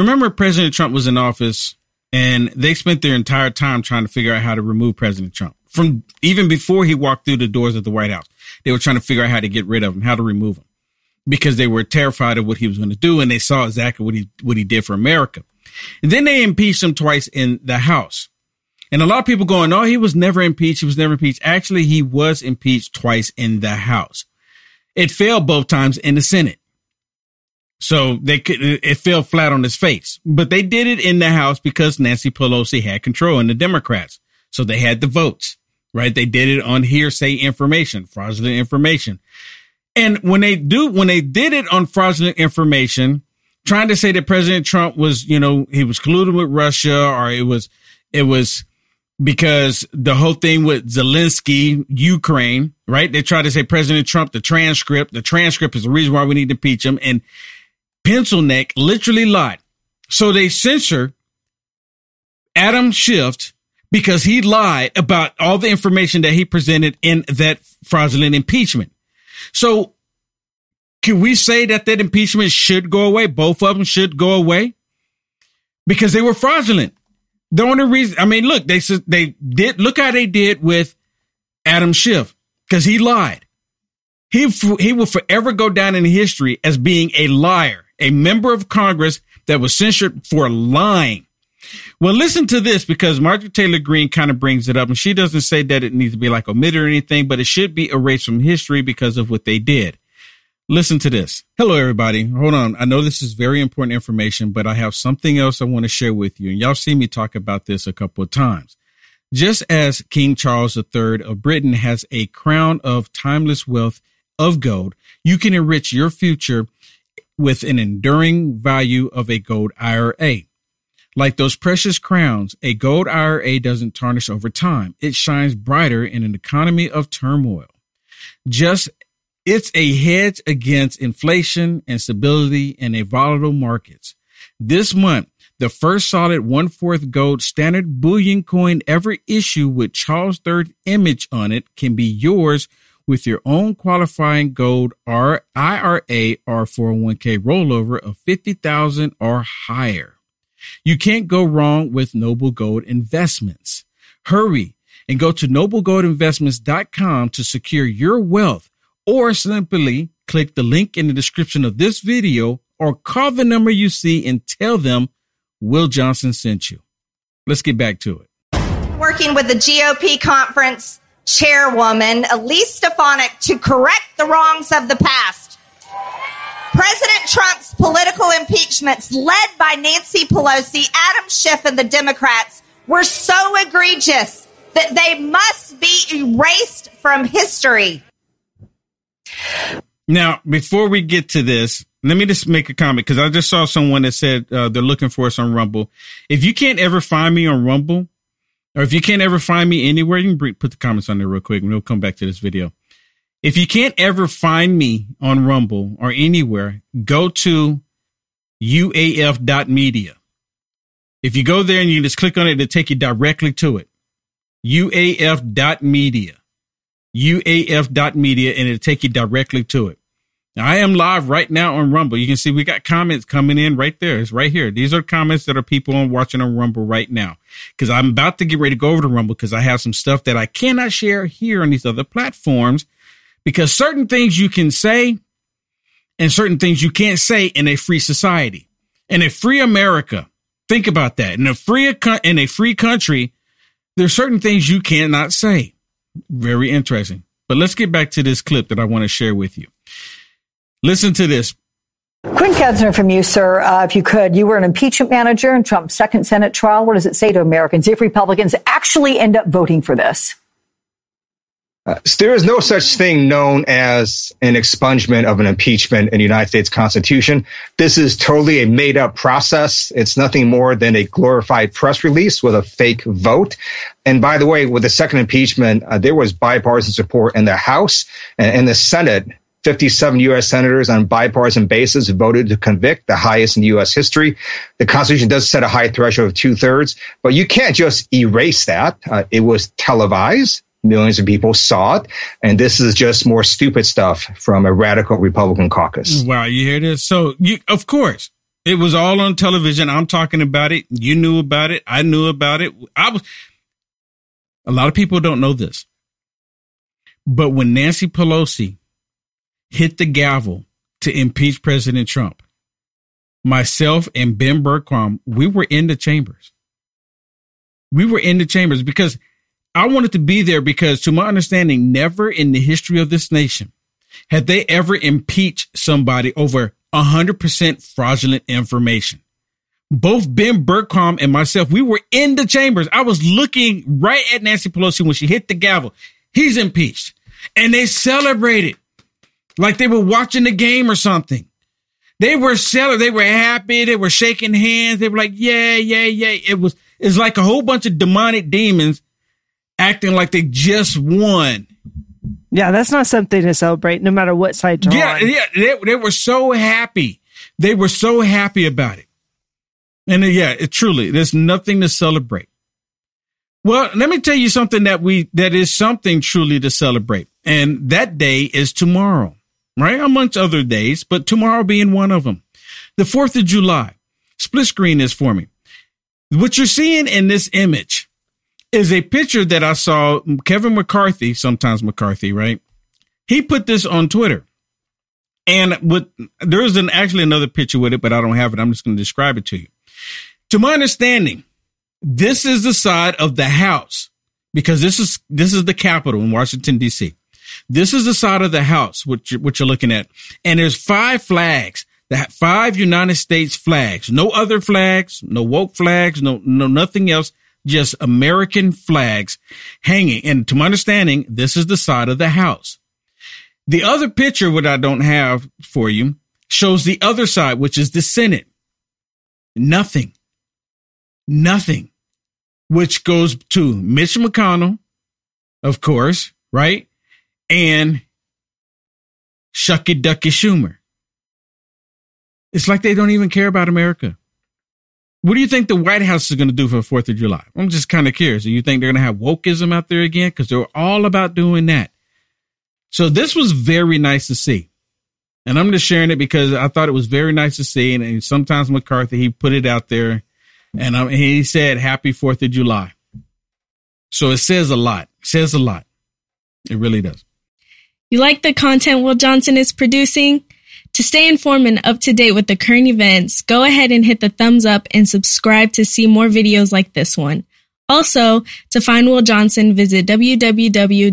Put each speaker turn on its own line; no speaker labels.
remember President Trump was in office and they spent their entire time trying to figure out how to remove President Trump from even before he walked through the doors of the White House. They were trying to figure out how to get rid of him, how to remove him because they were terrified of what he was going to do. And they saw exactly what he, what he did for America. And then they impeached him twice in the House. And a lot of people going, oh, he was never impeached. He was never impeached. Actually, he was impeached twice in the House. It failed both times in the Senate. So they could, it fell flat on his face, but they did it in the House because Nancy Pelosi had control and the Democrats. So they had the votes, right? They did it on hearsay information, fraudulent information. And when they do, when they did it on fraudulent information, trying to say that President Trump was, you know, he was colluding with Russia or it was, it was because the whole thing with Zelensky, Ukraine, right? They tried to say President Trump, the transcript, the transcript is the reason why we need to impeach him. And Pencil Neck literally lied. So they censor Adam Schiff because he lied about all the information that he presented in that fraudulent impeachment. So can we say that that impeachment should go away? Both of them should go away because they were fraudulent. The only reason, I mean, look, they said they did, look how they did with Adam Schiff because he lied. He, he will forever go down in history as being a liar a member of Congress that was censured for lying. Well, listen to this because Marjorie Taylor Greene kind of brings it up and she doesn't say that it needs to be like omitted or anything, but it should be erased from history because of what they did. Listen to this. Hello, everybody. Hold on. I know this is very important information, but I have something else I want to share with you. And y'all see me talk about this a couple of times. Just as King Charles III of Britain has a crown of timeless wealth of gold, you can enrich your future with an enduring value of a gold IRA. Like those precious crowns, a gold IRA doesn't tarnish over time. It shines brighter in an economy of turmoil. Just it's a hedge against inflation and stability in a volatile markets. This month, the first solid one fourth gold standard bullion coin ever issued with Charles III image on it can be yours with your own qualifying gold IRA or 401k rollover of 50,000 or higher. You can't go wrong with Noble Gold Investments. Hurry and go to noblegoldinvestments.com to secure your wealth or simply click the link in the description of this video or call the number you see and tell them Will Johnson sent you. Let's get back to it.
Working with the GOP conference chairwoman, Elise Stefanik, to correct the wrongs of the past. President Trump's political impeachments, led by Nancy Pelosi, Adam Schiff, and the Democrats, were so egregious that they must be erased from history.
Now, before we get to this, let me just make a comment because I just saw someone that said uh, they're looking for us on Rumble. If you can't ever find me on Rumble, or if you can't ever find me anywhere, you can put the comments on there real quick and we'll come back to this video. If you can't ever find me on Rumble or anywhere, go to uaf.media. If you go there and you just click on it, it'll take you directly to it. uaf.media. uaf.media and it'll take you directly to it. I am live right now on Rumble. You can see we got comments coming in right there. It's right here. These are comments that are people on watching on Rumble right now. Cause I'm about to get ready to go over to Rumble because I have some stuff that I cannot share here on these other platforms because certain things you can say and certain things you can't say in a free society. In a free America, think about that. In a free, in a free country, there's certain things you cannot say. Very interesting. But let's get back to this clip that I want to share with you. Listen to this.
Quinn Kensner from you, sir, uh, if you could. You were an impeachment manager in Trump's second Senate trial. What does it say to Americans if Republicans actually end up voting for this?
Uh, there is no such thing known as an expungement of an impeachment in the United States Constitution. This is totally a made up process. It's nothing more than a glorified press release with a fake vote. And by the way, with the second impeachment, uh, there was bipartisan support in the House and in the Senate 57 U.S. senators on bipartisan basis voted to convict, the highest in U.S. history. The Constitution does set a high threshold of two thirds, but you can't just erase that. Uh, it was televised. Millions of people saw it. And this is just more stupid stuff from a radical Republican caucus.
Wow. You hear this? So you, of course, It was all on television. I'm talking about it. You knew about it. I knew about it. I was. A lot of people don't know this, but when Nancy Pelosi hit the gavel to impeach President Trump, myself and Ben Bergquam, we were in the chambers. We were in the chambers because I wanted to be there because, to my understanding, never in the history of this nation had they ever impeached somebody over 100% fraudulent information. Both Ben Bergquam and myself, we were in the chambers. I was looking right at Nancy Pelosi when she hit the gavel. He's impeached. And they celebrated like they were watching the game or something. They were selling. They were happy. They were shaking hands. They were like, yeah, yeah, yeah. It was, it's like a whole bunch of demonic demons acting like they just won.
Yeah, that's not something to celebrate, no matter what side you're
yeah,
on.
Yeah, they, they were so happy. They were so happy about it. And uh, yeah, it truly, there's nothing to celebrate. Well, let me tell you something that we, that is something truly to celebrate. And that day is tomorrow, right? Amongst other days, but tomorrow being one of them. The 4th of July. Split screen is for me. What you're seeing in this image is a picture that I saw mm, Kevin McCarthy, sometimes McCarthy, right? He put this on Twitter. And with there's an actually another picture with it, but I don't have it. I'm just going to describe it to you. To my understanding, this is the side of the house because this is this is the Capitol in Washington D.C. This is the side of the house which you're, what you're looking at, and there's five flags. That five United States flags, no other flags, no woke flags, no no nothing else just American flags hanging. And to my understanding, this is the side of the house. The other picture, what I don't have for you, shows the other side, which is the Senate. Nothing. Nothing. Which goes to Mitch McConnell, of course, right? And Shucky Ducky Schumer. It's like they don't even care about America. What do you think the White House is going to do for the 4th of July? I'm just kind of curious. Do you think they're going to have wokeism out there again? Because they're all about doing that. So this was very nice to see. And I'm just sharing it because I thought it was very nice to see. And, and sometimes McCarthy, he put it out there and um, he said, Happy 4th of July. So it says a lot. It says a lot. It really does.
You like the content Will Johnson is producing? To stay informed and up to date with the current events, go ahead and hit the thumbs up and subscribe to see more videos like this one. Also, to find Will Johnson, visit www.uaf.media.